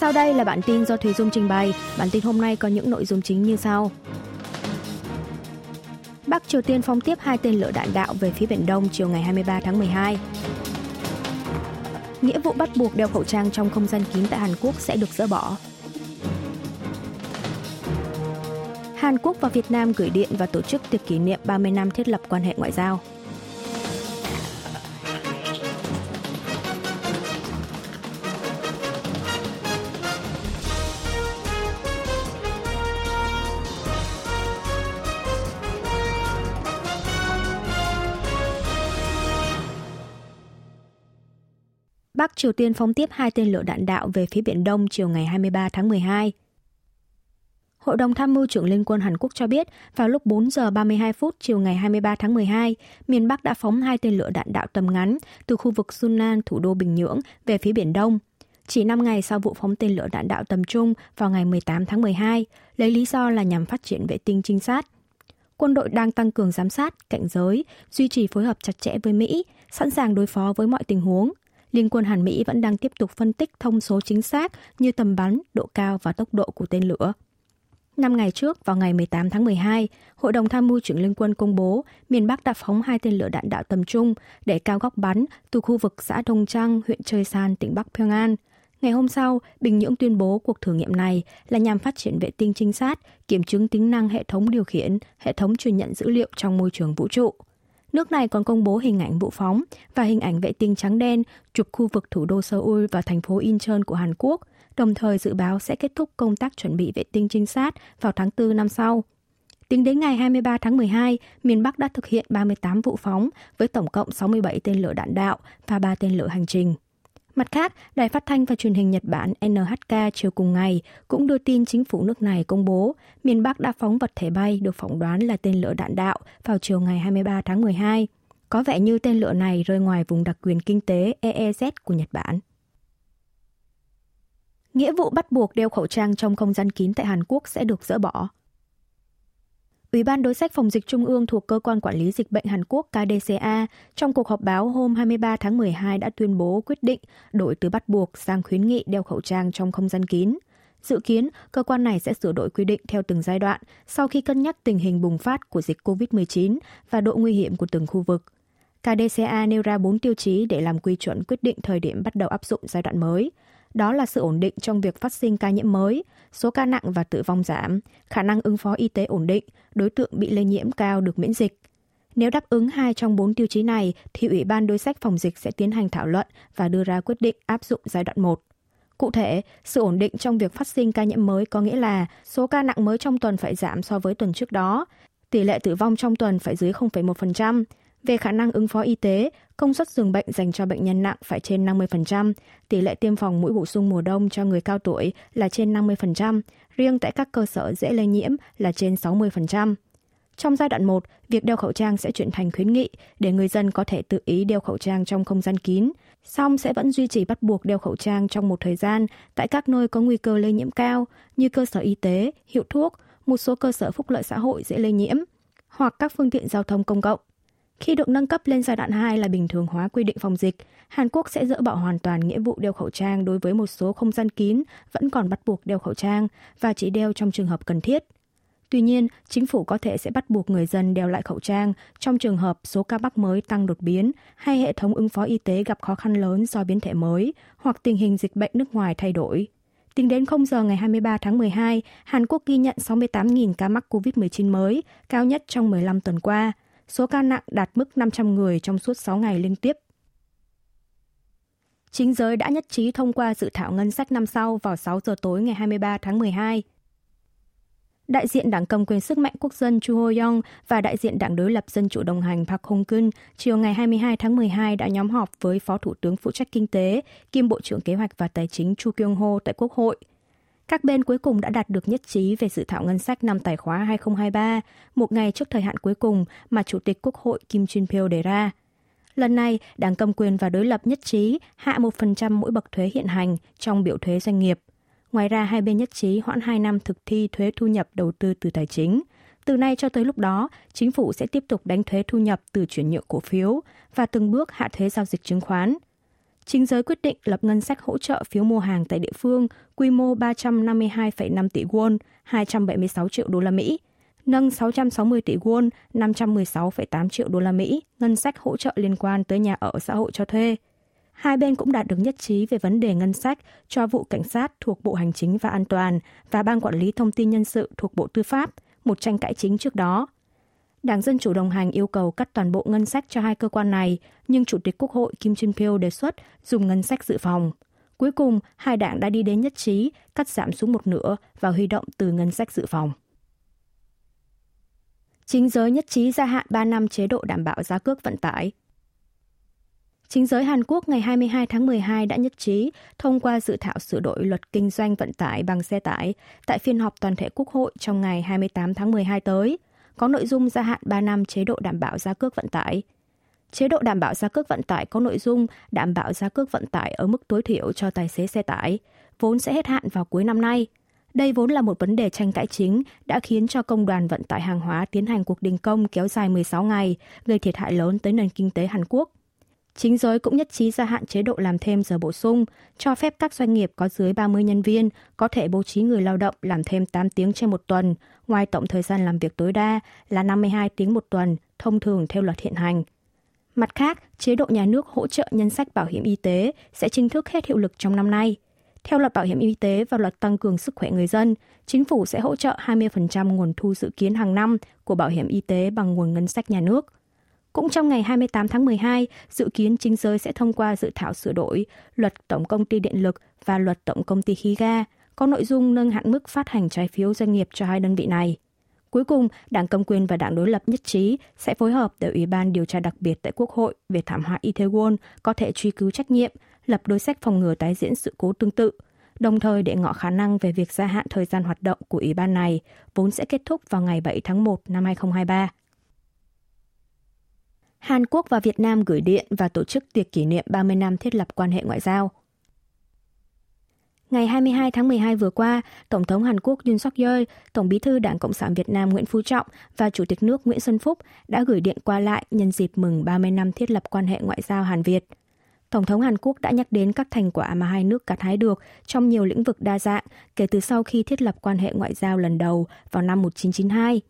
Sau đây là bản tin do Thùy Dung trình bày. Bản tin hôm nay có những nội dung chính như sau. Bắc Triều Tiên phóng tiếp hai tên lửa đạn đạo về phía Biển Đông chiều ngày 23 tháng 12. Nghĩa vụ bắt buộc đeo khẩu trang trong không gian kín tại Hàn Quốc sẽ được dỡ bỏ. Hàn Quốc và Việt Nam gửi điện và tổ chức tiệc kỷ niệm 30 năm thiết lập quan hệ ngoại giao. Triều Tiên phóng tiếp hai tên lửa đạn đạo về phía Biển Đông chiều ngày 23 tháng 12. Hội đồng tham mưu trưởng Liên quân Hàn Quốc cho biết, vào lúc 4 giờ 32 phút chiều ngày 23 tháng 12, miền Bắc đã phóng hai tên lửa đạn đạo tầm ngắn từ khu vực Sunan, thủ đô Bình Nhưỡng, về phía Biển Đông. Chỉ 5 ngày sau vụ phóng tên lửa đạn đạo tầm trung vào ngày 18 tháng 12, lấy lý do là nhằm phát triển vệ tinh trinh sát. Quân đội đang tăng cường giám sát, cảnh giới, duy trì phối hợp chặt chẽ với Mỹ, sẵn sàng đối phó với mọi tình huống – Liên quân Hàn Mỹ vẫn đang tiếp tục phân tích thông số chính xác như tầm bắn, độ cao và tốc độ của tên lửa. Năm ngày trước, vào ngày 18 tháng 12, Hội đồng Tham mưu trưởng Liên quân công bố miền Bắc đã phóng hai tên lửa đạn đạo tầm trung để cao góc bắn từ khu vực xã Đông Trăng, huyện Choi San, tỉnh Bắc Pyongan. Ngày hôm sau, Bình Nhưỡng tuyên bố cuộc thử nghiệm này là nhằm phát triển vệ tinh trinh sát, kiểm chứng tính năng hệ thống điều khiển, hệ thống truyền nhận dữ liệu trong môi trường vũ trụ. Nước này còn công bố hình ảnh vụ phóng và hình ảnh vệ tinh trắng đen chụp khu vực thủ đô Seoul và thành phố Incheon của Hàn Quốc, đồng thời dự báo sẽ kết thúc công tác chuẩn bị vệ tinh trinh sát vào tháng 4 năm sau. Tính đến ngày 23 tháng 12, miền Bắc đã thực hiện 38 vụ phóng với tổng cộng 67 tên lửa đạn đạo và 3 tên lửa hành trình. Mặt khác, Đài Phát thanh và Truyền hình Nhật Bản NHK chiều cùng ngày cũng đưa tin chính phủ nước này công bố miền Bắc đã phóng vật thể bay được phỏng đoán là tên lửa đạn đạo vào chiều ngày 23 tháng 12. Có vẻ như tên lửa này rơi ngoài vùng đặc quyền kinh tế EEZ của Nhật Bản. Nghĩa vụ bắt buộc đeo khẩu trang trong không gian kín tại Hàn Quốc sẽ được dỡ bỏ. Ủy ban đối sách phòng dịch trung ương thuộc Cơ quan Quản lý Dịch bệnh Hàn Quốc KDCA trong cuộc họp báo hôm 23 tháng 12 đã tuyên bố quyết định đổi từ bắt buộc sang khuyến nghị đeo khẩu trang trong không gian kín. Dự kiến, cơ quan này sẽ sửa đổi quy định theo từng giai đoạn sau khi cân nhắc tình hình bùng phát của dịch COVID-19 và độ nguy hiểm của từng khu vực. KDCA nêu ra 4 tiêu chí để làm quy chuẩn quyết định thời điểm bắt đầu áp dụng giai đoạn mới – đó là sự ổn định trong việc phát sinh ca nhiễm mới, số ca nặng và tử vong giảm, khả năng ứng phó y tế ổn định, đối tượng bị lây nhiễm cao được miễn dịch. Nếu đáp ứng hai trong bốn tiêu chí này, thì Ủy ban đối sách phòng dịch sẽ tiến hành thảo luận và đưa ra quyết định áp dụng giai đoạn 1. Cụ thể, sự ổn định trong việc phát sinh ca nhiễm mới có nghĩa là số ca nặng mới trong tuần phải giảm so với tuần trước đó, tỷ lệ tử vong trong tuần phải dưới 0,1%, về khả năng ứng phó y tế, công suất giường bệnh dành cho bệnh nhân nặng phải trên 50%, tỷ lệ tiêm phòng mũi bổ sung mùa đông cho người cao tuổi là trên 50%, riêng tại các cơ sở dễ lây nhiễm là trên 60%. Trong giai đoạn 1, việc đeo khẩu trang sẽ chuyển thành khuyến nghị để người dân có thể tự ý đeo khẩu trang trong không gian kín, song sẽ vẫn duy trì bắt buộc đeo khẩu trang trong một thời gian tại các nơi có nguy cơ lây nhiễm cao như cơ sở y tế, hiệu thuốc, một số cơ sở phúc lợi xã hội dễ lây nhiễm, hoặc các phương tiện giao thông công cộng. Khi được nâng cấp lên giai đoạn 2 là bình thường hóa quy định phòng dịch, Hàn Quốc sẽ dỡ bỏ hoàn toàn nghĩa vụ đeo khẩu trang đối với một số không gian kín vẫn còn bắt buộc đeo khẩu trang và chỉ đeo trong trường hợp cần thiết. Tuy nhiên, chính phủ có thể sẽ bắt buộc người dân đeo lại khẩu trang trong trường hợp số ca mắc mới tăng đột biến hay hệ thống ứng phó y tế gặp khó khăn lớn do biến thể mới hoặc tình hình dịch bệnh nước ngoài thay đổi. Tính đến 0 giờ ngày 23 tháng 12, Hàn Quốc ghi nhận 68.000 ca mắc COVID-19 mới, cao nhất trong 15 tuần qua – số ca nặng đạt mức 500 người trong suốt 6 ngày liên tiếp. Chính giới đã nhất trí thông qua dự thảo ngân sách năm sau vào 6 giờ tối ngày 23 tháng 12. Đại diện Đảng Cầm quyền Sức mạnh Quốc dân Chu Ho-yong và đại diện Đảng đối lập Dân chủ đồng hành Park Hong Kun chiều ngày 22 tháng 12 đã nhóm họp với Phó Thủ tướng phụ trách Kinh tế, kiêm Bộ trưởng Kế hoạch và Tài chính Chu Kyung Ho tại Quốc hội – các bên cuối cùng đã đạt được nhất trí về dự thảo ngân sách năm tài khóa 2023, một ngày trước thời hạn cuối cùng mà Chủ tịch Quốc hội Kim Jin Pyo đề ra. Lần này, Đảng cầm quyền và đối lập nhất trí hạ 1% mỗi bậc thuế hiện hành trong biểu thuế doanh nghiệp. Ngoài ra, hai bên nhất trí hoãn 2 năm thực thi thuế thu nhập đầu tư từ tài chính. Từ nay cho tới lúc đó, chính phủ sẽ tiếp tục đánh thuế thu nhập từ chuyển nhượng cổ phiếu và từng bước hạ thuế giao dịch chứng khoán – chính giới quyết định lập ngân sách hỗ trợ phiếu mua hàng tại địa phương quy mô 352,5 tỷ won, 276 triệu đô la Mỹ, nâng 660 tỷ won, 516,8 triệu đô la Mỹ ngân sách hỗ trợ liên quan tới nhà ở xã hội cho thuê. Hai bên cũng đạt được nhất trí về vấn đề ngân sách cho vụ cảnh sát thuộc Bộ Hành chính và An toàn và Ban Quản lý Thông tin Nhân sự thuộc Bộ Tư pháp, một tranh cãi chính trước đó. Đảng Dân Chủ đồng hành yêu cầu cắt toàn bộ ngân sách cho hai cơ quan này, nhưng Chủ tịch Quốc hội Kim Jin Pyo đề xuất dùng ngân sách dự phòng. Cuối cùng, hai đảng đã đi đến nhất trí cắt giảm xuống một nửa và huy động từ ngân sách dự phòng. Chính giới nhất trí gia hạn 3 năm chế độ đảm bảo giá cước vận tải. Chính giới Hàn Quốc ngày 22 tháng 12 đã nhất trí thông qua dự thảo sửa đổi luật kinh doanh vận tải bằng xe tải tại phiên họp toàn thể Quốc hội trong ngày 28 tháng 12 tới, có nội dung gia hạn 3 năm chế độ đảm bảo giá cước vận tải. Chế độ đảm bảo giá cước vận tải có nội dung đảm bảo giá cước vận tải ở mức tối thiểu cho tài xế xe tải, vốn sẽ hết hạn vào cuối năm nay. Đây vốn là một vấn đề tranh cãi chính đã khiến cho công đoàn vận tải hàng hóa tiến hành cuộc đình công kéo dài 16 ngày, gây thiệt hại lớn tới nền kinh tế Hàn Quốc. Chính giới cũng nhất trí gia hạn chế độ làm thêm giờ bổ sung, cho phép các doanh nghiệp có dưới 30 nhân viên có thể bố trí người lao động làm thêm 8 tiếng trên một tuần, ngoài tổng thời gian làm việc tối đa là 52 tiếng một tuần, thông thường theo luật hiện hành. Mặt khác, chế độ nhà nước hỗ trợ nhân sách bảo hiểm y tế sẽ chính thức hết hiệu lực trong năm nay. Theo luật bảo hiểm y tế và luật tăng cường sức khỏe người dân, chính phủ sẽ hỗ trợ 20% nguồn thu dự kiến hàng năm của bảo hiểm y tế bằng nguồn ngân sách nhà nước. Cũng trong ngày 28 tháng 12, dự kiến chính giới sẽ thông qua dự thảo sửa đổi luật Tổng công ty điện lực và luật Tổng công ty khí ga, có nội dung nâng hạn mức phát hành trái phiếu doanh nghiệp cho hai đơn vị này. Cuối cùng, Đảng Cầm quyền và Đảng đối lập nhất trí sẽ phối hợp để Ủy ban điều tra đặc biệt tại Quốc hội về thảm họa Itaewon có thể truy cứu trách nhiệm, lập đối sách phòng ngừa tái diễn sự cố tương tự, đồng thời để ngỏ khả năng về việc gia hạn thời gian hoạt động của Ủy ban này, vốn sẽ kết thúc vào ngày 7 tháng 1 năm 2023. Hàn Quốc và Việt Nam gửi điện và tổ chức tiệc kỷ niệm 30 năm thiết lập quan hệ ngoại giao. Ngày 22 tháng 12 vừa qua, Tổng thống Hàn Quốc Yoon suk yeol Tổng bí thư Đảng Cộng sản Việt Nam Nguyễn Phú Trọng và Chủ tịch nước Nguyễn Xuân Phúc đã gửi điện qua lại nhân dịp mừng 30 năm thiết lập quan hệ ngoại giao Hàn Việt. Tổng thống Hàn Quốc đã nhắc đến các thành quả mà hai nước gặt hái được trong nhiều lĩnh vực đa dạng kể từ sau khi thiết lập quan hệ ngoại giao lần đầu vào năm 1992.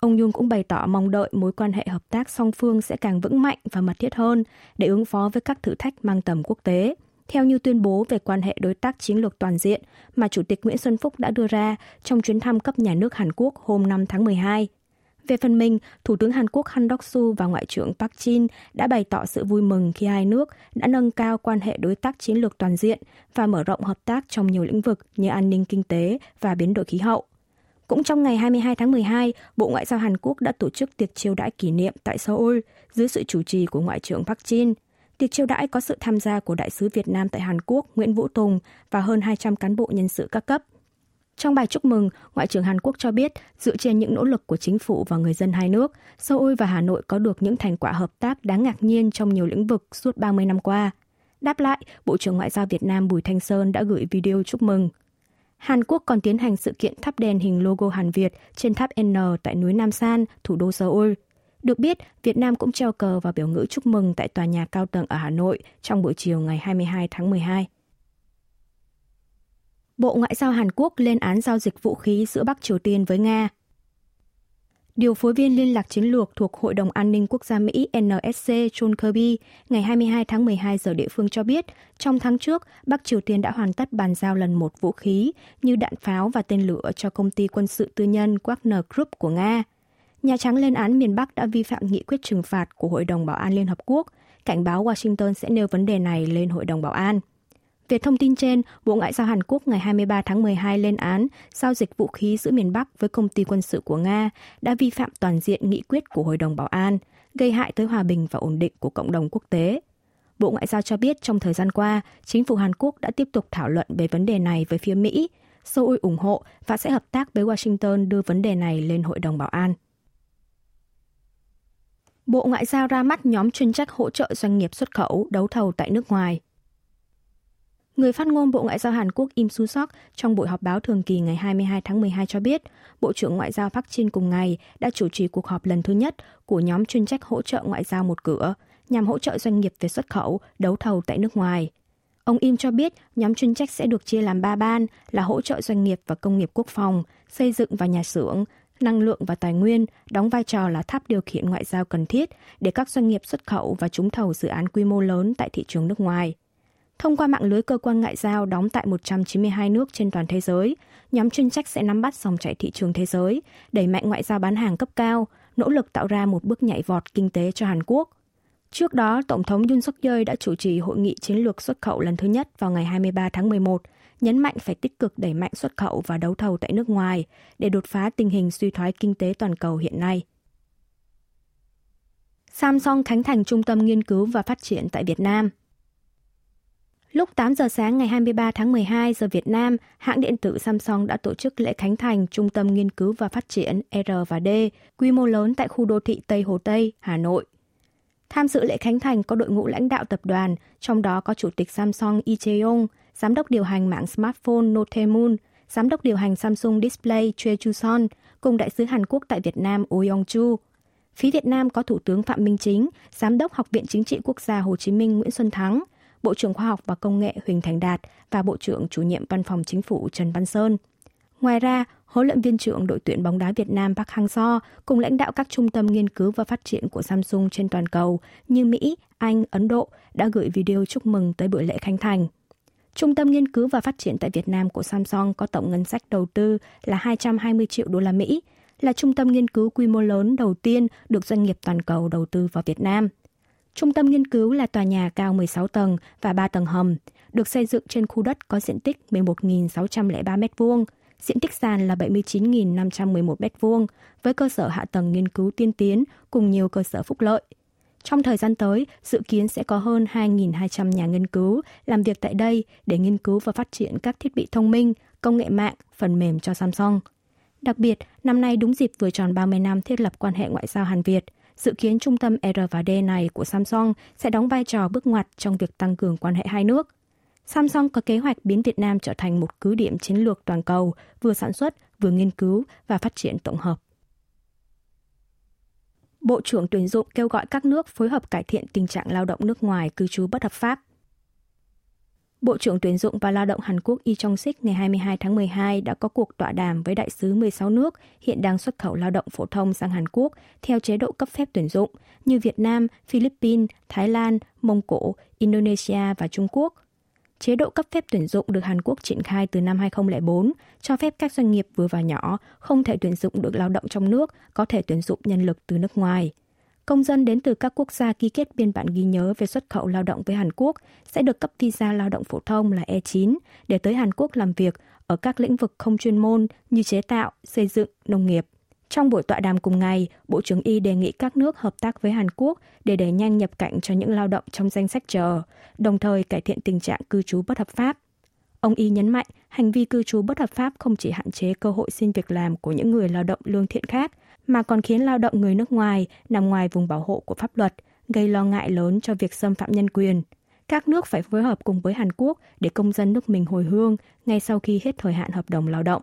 Ông Yoon cũng bày tỏ mong đợi mối quan hệ hợp tác song phương sẽ càng vững mạnh và mật thiết hơn để ứng phó với các thử thách mang tầm quốc tế. Theo như tuyên bố về quan hệ đối tác chiến lược toàn diện mà Chủ tịch Nguyễn Xuân Phúc đã đưa ra trong chuyến thăm cấp nhà nước Hàn Quốc hôm 5 tháng 12. Về phần mình, Thủ tướng Hàn Quốc Han Đốc-su và Ngoại trưởng Park Jin đã bày tỏ sự vui mừng khi hai nước đã nâng cao quan hệ đối tác chiến lược toàn diện và mở rộng hợp tác trong nhiều lĩnh vực như an ninh kinh tế và biến đổi khí hậu. Cũng trong ngày 22 tháng 12, Bộ Ngoại giao Hàn Quốc đã tổ chức tiệc chiêu đãi kỷ niệm tại Seoul dưới sự chủ trì của Ngoại trưởng Park Jin. Tiệc chiêu đãi có sự tham gia của Đại sứ Việt Nam tại Hàn Quốc Nguyễn Vũ Tùng và hơn 200 cán bộ nhân sự các cấp. Trong bài chúc mừng, Ngoại trưởng Hàn Quốc cho biết, dựa trên những nỗ lực của chính phủ và người dân hai nước, Seoul và Hà Nội có được những thành quả hợp tác đáng ngạc nhiên trong nhiều lĩnh vực suốt 30 năm qua. Đáp lại, Bộ trưởng Ngoại giao Việt Nam Bùi Thanh Sơn đã gửi video chúc mừng. Hàn Quốc còn tiến hành sự kiện thắp đèn hình logo Hàn Việt trên tháp N tại núi Nam San, thủ đô Seoul. Được biết, Việt Nam cũng treo cờ và biểu ngữ chúc mừng tại tòa nhà cao tầng ở Hà Nội trong buổi chiều ngày 22 tháng 12. Bộ Ngoại giao Hàn Quốc lên án giao dịch vũ khí giữa Bắc Triều Tiên với Nga. Điều phối viên liên lạc chiến lược thuộc Hội đồng An ninh Quốc gia Mỹ NSC John Kirby ngày 22 tháng 12 giờ địa phương cho biết, trong tháng trước, Bắc Triều Tiên đã hoàn tất bàn giao lần một vũ khí như đạn pháo và tên lửa cho công ty quân sự tư nhân Wagner Group của Nga. Nhà Trắng lên án miền Bắc đã vi phạm nghị quyết trừng phạt của Hội đồng Bảo an Liên Hợp Quốc, cảnh báo Washington sẽ nêu vấn đề này lên Hội đồng Bảo an. Về thông tin trên, Bộ Ngoại giao Hàn Quốc ngày 23 tháng 12 lên án giao dịch vũ khí giữa miền Bắc với công ty quân sự của Nga đã vi phạm toàn diện nghị quyết của Hội đồng Bảo an, gây hại tới hòa bình và ổn định của cộng đồng quốc tế. Bộ Ngoại giao cho biết trong thời gian qua, chính phủ Hàn Quốc đã tiếp tục thảo luận về vấn đề này với phía Mỹ, Seoul ủng hộ và sẽ hợp tác với Washington đưa vấn đề này lên Hội đồng Bảo an. Bộ Ngoại giao ra mắt nhóm chuyên trách hỗ trợ doanh nghiệp xuất khẩu đấu thầu tại nước ngoài. Người phát ngôn Bộ Ngoại giao Hàn Quốc Im Su Sok trong buổi họp báo thường kỳ ngày 22 tháng 12 cho biết, Bộ trưởng Ngoại giao Park Jin cùng ngày đã chủ trì cuộc họp lần thứ nhất của nhóm chuyên trách hỗ trợ ngoại giao một cửa nhằm hỗ trợ doanh nghiệp về xuất khẩu, đấu thầu tại nước ngoài. Ông Im cho biết nhóm chuyên trách sẽ được chia làm 3 ban là hỗ trợ doanh nghiệp và công nghiệp quốc phòng, xây dựng và nhà xưởng, năng lượng và tài nguyên, đóng vai trò là tháp điều khiển ngoại giao cần thiết để các doanh nghiệp xuất khẩu và trúng thầu dự án quy mô lớn tại thị trường nước ngoài. Thông qua mạng lưới cơ quan ngoại giao đóng tại 192 nước trên toàn thế giới, nhóm chuyên trách sẽ nắm bắt dòng chảy thị trường thế giới, đẩy mạnh ngoại giao bán hàng cấp cao, nỗ lực tạo ra một bước nhảy vọt kinh tế cho Hàn Quốc. Trước đó, Tổng thống Yoon suk yeol đã chủ trì hội nghị chiến lược xuất khẩu lần thứ nhất vào ngày 23 tháng 11, nhấn mạnh phải tích cực đẩy mạnh xuất khẩu và đấu thầu tại nước ngoài để đột phá tình hình suy thoái kinh tế toàn cầu hiện nay. Samsung khánh thành trung tâm nghiên cứu và phát triển tại Việt Nam – Lúc 8 giờ sáng ngày 23 tháng 12 giờ Việt Nam, hãng điện tử Samsung đã tổ chức lễ khánh thành Trung tâm Nghiên cứu và Phát triển R&D quy mô lớn tại khu đô thị Tây Hồ Tây, Hà Nội. Tham dự lễ khánh thành có đội ngũ lãnh đạo tập đoàn, trong đó có Chủ tịch Samsung Lee Jae-yong, Giám đốc điều hành mạng smartphone Notemun, Giám đốc điều hành Samsung Display Choi Chu-son, cùng đại sứ Hàn Quốc tại Việt Nam Oh Yong-chu. Phía Việt Nam có Thủ tướng Phạm Minh Chính, Giám đốc Học viện Chính trị Quốc gia Hồ Chí Minh Nguyễn Xuân Thắng – Bộ trưởng Khoa học và Công nghệ Huỳnh Thành Đạt và Bộ trưởng chủ nhiệm Văn phòng Chính phủ Trần Văn Sơn. Ngoài ra, huấn luyện viên trưởng đội tuyển bóng đá Việt Nam Park Hang-seo cùng lãnh đạo các trung tâm nghiên cứu và phát triển của Samsung trên toàn cầu như Mỹ, Anh, Ấn Độ đã gửi video chúc mừng tới buổi lễ khánh thành. Trung tâm nghiên cứu và phát triển tại Việt Nam của Samsung có tổng ngân sách đầu tư là 220 triệu đô la Mỹ, là trung tâm nghiên cứu quy mô lớn đầu tiên được doanh nghiệp toàn cầu đầu tư vào Việt Nam – Trung tâm nghiên cứu là tòa nhà cao 16 tầng và 3 tầng hầm, được xây dựng trên khu đất có diện tích 11.603 m2, diện tích sàn là 79.511 m2, với cơ sở hạ tầng nghiên cứu tiên tiến cùng nhiều cơ sở phúc lợi. Trong thời gian tới, dự kiến sẽ có hơn 2.200 nhà nghiên cứu làm việc tại đây để nghiên cứu và phát triển các thiết bị thông minh, công nghệ mạng, phần mềm cho Samsung. Đặc biệt, năm nay đúng dịp vừa tròn 30 năm thiết lập quan hệ ngoại giao Hàn Việt – Dự kiến trung tâm R&D này của Samsung sẽ đóng vai trò bước ngoặt trong việc tăng cường quan hệ hai nước. Samsung có kế hoạch biến Việt Nam trở thành một cứ điểm chiến lược toàn cầu, vừa sản xuất, vừa nghiên cứu và phát triển tổng hợp. Bộ trưởng tuyển dụng kêu gọi các nước phối hợp cải thiện tình trạng lao động nước ngoài cư trú bất hợp pháp. Bộ trưởng tuyển dụng và lao động Hàn Quốc Lee Chong-sik ngày 22 tháng 12 đã có cuộc tọa đàm với đại sứ 16 nước hiện đang xuất khẩu lao động phổ thông sang Hàn Quốc theo chế độ cấp phép tuyển dụng như Việt Nam, Philippines, Thái Lan, Mông Cổ, Indonesia và Trung Quốc. Chế độ cấp phép tuyển dụng được Hàn Quốc triển khai từ năm 2004, cho phép các doanh nghiệp vừa và nhỏ không thể tuyển dụng được lao động trong nước, có thể tuyển dụng nhân lực từ nước ngoài – công dân đến từ các quốc gia ký kết biên bản ghi nhớ về xuất khẩu lao động với Hàn Quốc sẽ được cấp visa lao động phổ thông là E9 để tới Hàn Quốc làm việc ở các lĩnh vực không chuyên môn như chế tạo, xây dựng, nông nghiệp. Trong buổi tọa đàm cùng ngày, Bộ trưởng Y đề nghị các nước hợp tác với Hàn Quốc để đẩy nhanh nhập cảnh cho những lao động trong danh sách chờ, đồng thời cải thiện tình trạng cư trú bất hợp pháp. Ông Y nhấn mạnh, hành vi cư trú bất hợp pháp không chỉ hạn chế cơ hội xin việc làm của những người lao động lương thiện khác, mà còn khiến lao động người nước ngoài nằm ngoài vùng bảo hộ của pháp luật, gây lo ngại lớn cho việc xâm phạm nhân quyền. Các nước phải phối hợp cùng với Hàn Quốc để công dân nước mình hồi hương ngay sau khi hết thời hạn hợp đồng lao động.